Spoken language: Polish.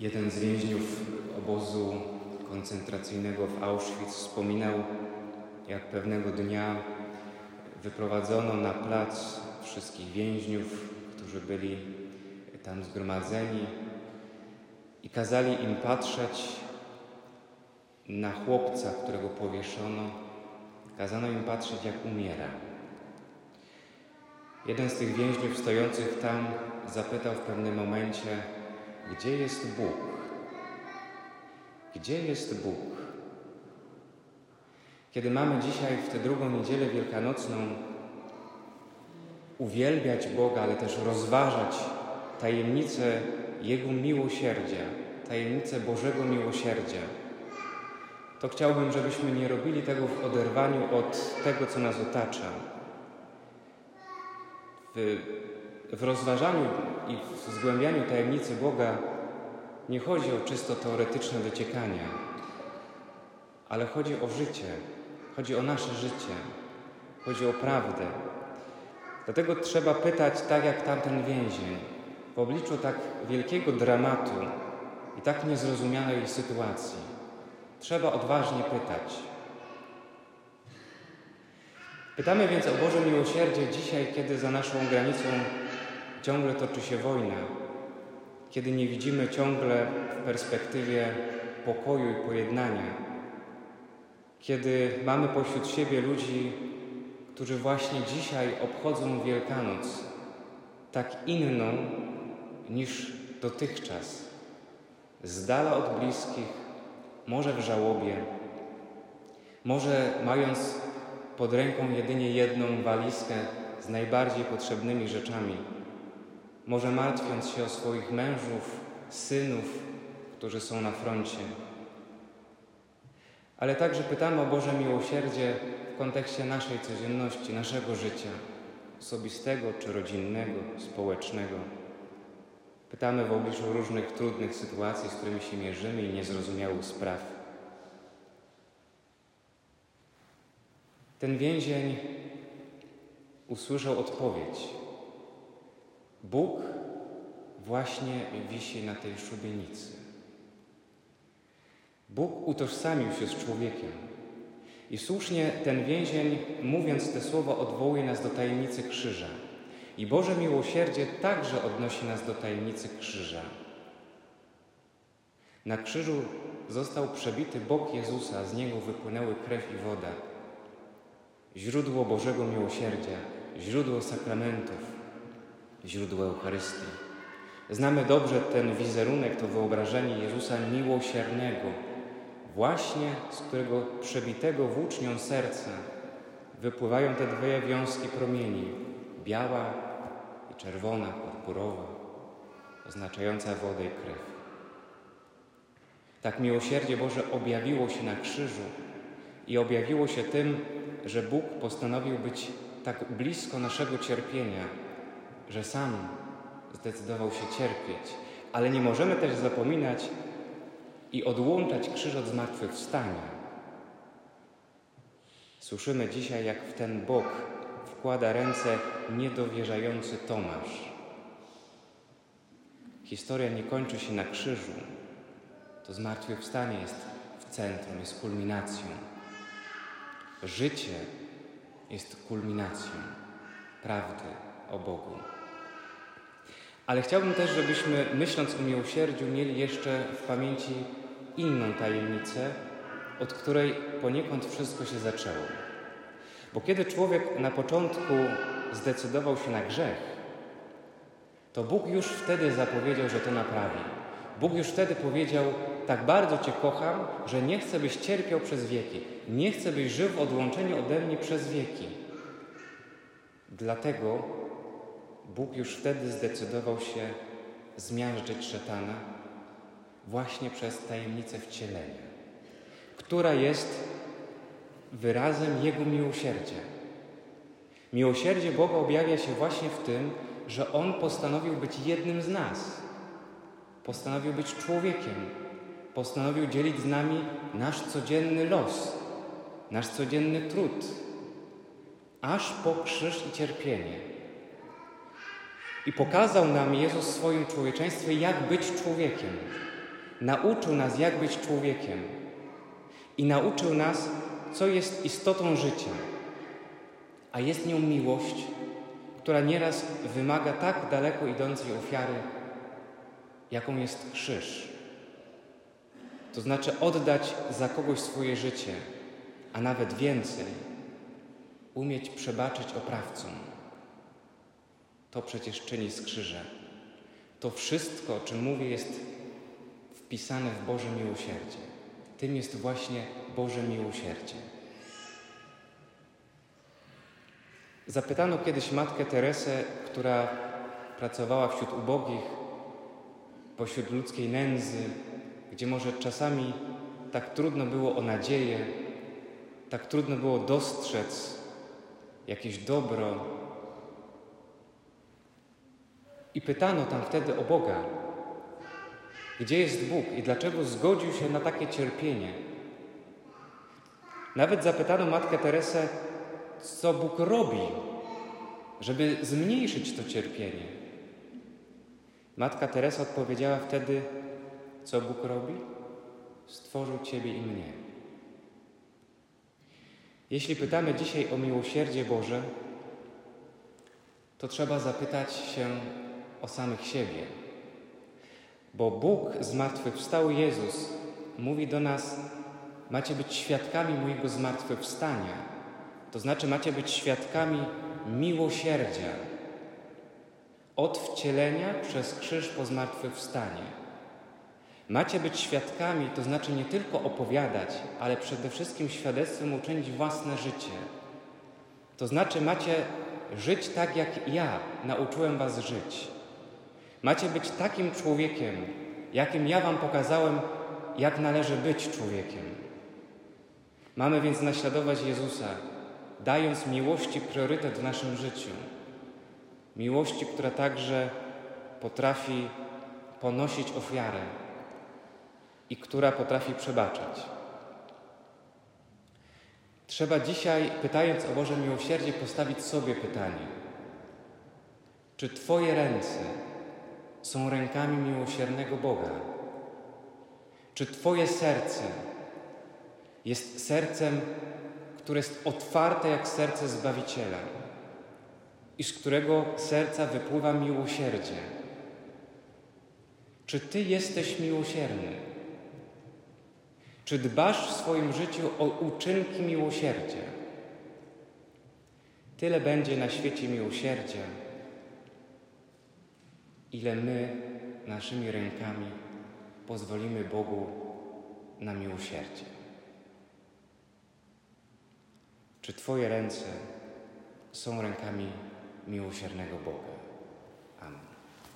Jeden z więźniów obozu koncentracyjnego w Auschwitz wspominał, jak pewnego dnia wyprowadzono na plac wszystkich więźniów, którzy byli tam zgromadzeni i kazali im patrzeć na chłopca, którego powieszono. Kazano im patrzeć, jak umiera. Jeden z tych więźniów stojących tam zapytał w pewnym momencie, gdzie jest Bóg? Gdzie jest Bóg? Kiedy mamy dzisiaj w tę drugą niedzielę wielkanocną uwielbiać Boga, ale też rozważać tajemnicę Jego miłosierdzia, tajemnicę Bożego miłosierdzia, to chciałbym, żebyśmy nie robili tego w oderwaniu od tego, co nas otacza. W, w rozważaniu i w zgłębianiu tajemnicy Boga nie chodzi o czysto teoretyczne wyciekania, ale chodzi o życie, chodzi o nasze życie, chodzi o prawdę. Dlatego trzeba pytać tak jak tamten więzień, w obliczu tak wielkiego dramatu i tak niezrozumiałej sytuacji. Trzeba odważnie pytać. Pytamy więc o Boże miłosierdzie dzisiaj, kiedy za naszą granicą ciągle toczy się wojna, kiedy nie widzimy ciągle w perspektywie pokoju i pojednania, kiedy mamy pośród siebie ludzi, którzy właśnie dzisiaj obchodzą Wielkanoc tak inną niż dotychczas, z dala od bliskich, może w żałobie, może mając pod ręką jedynie jedną walizkę z najbardziej potrzebnymi rzeczami, może martwiąc się o swoich mężów, synów, którzy są na froncie. Ale także pytamy o Boże miłosierdzie w kontekście naszej codzienności, naszego życia osobistego czy rodzinnego, społecznego. Pytamy w obliczu różnych trudnych sytuacji, z którymi się mierzymy i niezrozumiałych spraw. Ten więzień usłyszał odpowiedź. Bóg właśnie wisi na tej szubienicy. Bóg utożsamił się z człowiekiem. I słusznie ten więzień, mówiąc te słowa, odwołuje nas do tajemnicy krzyża. I Boże miłosierdzie także odnosi nas do tajemnicy krzyża. Na krzyżu został przebity bok Jezusa, z niego wypłynęły krew i woda. Źródło Bożego miłosierdzia, źródło sakramentów, źródło Eucharystii. Znamy dobrze ten wizerunek, to wyobrażenie Jezusa miłosiernego, właśnie z którego przebitego włócznią serca wypływają te dwie wiązki promieni, biała i czerwona, purpurowa, oznaczająca wodę i krew. Tak miłosierdzie Boże objawiło się na krzyżu i objawiło się tym, że Bóg postanowił być tak blisko naszego cierpienia, że sam zdecydował się cierpieć. Ale nie możemy też zapominać i odłączać krzyż od zmartwychwstania. Słyszymy dzisiaj, jak w ten bok wkłada ręce niedowierzający Tomasz. Historia nie kończy się na krzyżu. To zmartwychwstanie jest w centrum, jest kulminacją. Życie jest kulminacją prawdy o Bogu. Ale chciałbym też, żebyśmy myśląc o miłosierdziu mieli jeszcze w pamięci inną tajemnicę, od której poniekąd wszystko się zaczęło. Bo kiedy człowiek na początku zdecydował się na grzech, to Bóg już wtedy zapowiedział, że to naprawi. Bóg już wtedy powiedział: Tak bardzo Cię kocham, że nie chcę, byś cierpiał przez wieki. Nie chcę, byś żył w odłączeniu ode mnie przez wieki. Dlatego Bóg już wtedy zdecydował się zmiażdżyć szatana właśnie przez tajemnicę wcielenia, która jest wyrazem Jego miłosierdzia. Miłosierdzie Boga objawia się właśnie w tym, że On postanowił być jednym z nas. Postanowił być człowiekiem. Postanowił dzielić z nami nasz codzienny los, nasz codzienny trud, aż po krzyż i cierpienie. I pokazał nam Jezus w swoim człowieczeństwie, jak być człowiekiem. Nauczył nas, jak być człowiekiem i nauczył nas, co jest istotą życia, a jest nią miłość, która nieraz wymaga tak daleko idącej ofiary, jaką jest krzyż. To znaczy oddać za kogoś swoje życie, a nawet więcej, umieć przebaczyć oprawcom. To przecież czyni z krzyża. To wszystko, o czym mówię, jest wpisane w Boże miłosierdzie. Tym jest właśnie Boże miłosierdzie. Zapytano kiedyś matkę Teresę, która pracowała wśród ubogich, pośród ludzkiej nędzy, gdzie może czasami tak trudno było o nadzieję, tak trudno było dostrzec jakieś dobro. I pytano tam wtedy o Boga, gdzie jest Bóg i dlaczego zgodził się na takie cierpienie. Nawet zapytano Matkę Teresę, co Bóg robi, żeby zmniejszyć to cierpienie. Matka Teresa odpowiedziała wtedy, co Bóg robi? Stworzył Ciebie i mnie. Jeśli pytamy dzisiaj o miłosierdzie Boże, to trzeba zapytać się o samych siebie. Bo Bóg zmartwychwstały Jezus mówi do nas: Macie być świadkami mojego zmartwychwstania. To znaczy, macie być świadkami miłosierdzia od wcielenia przez krzyż po zmartwychwstanie. Macie być świadkami, to znaczy nie tylko opowiadać, ale przede wszystkim świadectwem uczynić własne życie. To znaczy macie żyć tak, jak ja nauczyłem was żyć. Macie być takim człowiekiem, jakim ja wam pokazałem, jak należy być człowiekiem. Mamy więc naśladować Jezusa, dając miłości priorytet w naszym życiu. Miłości, która także potrafi ponosić ofiarę i która potrafi przebaczać. Trzeba dzisiaj, pytając o Boże miłosierdzie, postawić sobie pytanie: czy Twoje ręce są rękami miłosiernego Boga? Czy Twoje serce jest sercem, które jest otwarte jak serce Zbawiciela i z którego serca wypływa miłosierdzie? Czy Ty jesteś miłosierny? Czy dbasz w swoim życiu o uczynki miłosierdzia? Tyle będzie na świecie miłosierdzia, ile my naszymi rękami pozwolimy Bogu na miłosierdzie. Czy Twoje ręce są rękami miłosiernego Boga? Amen.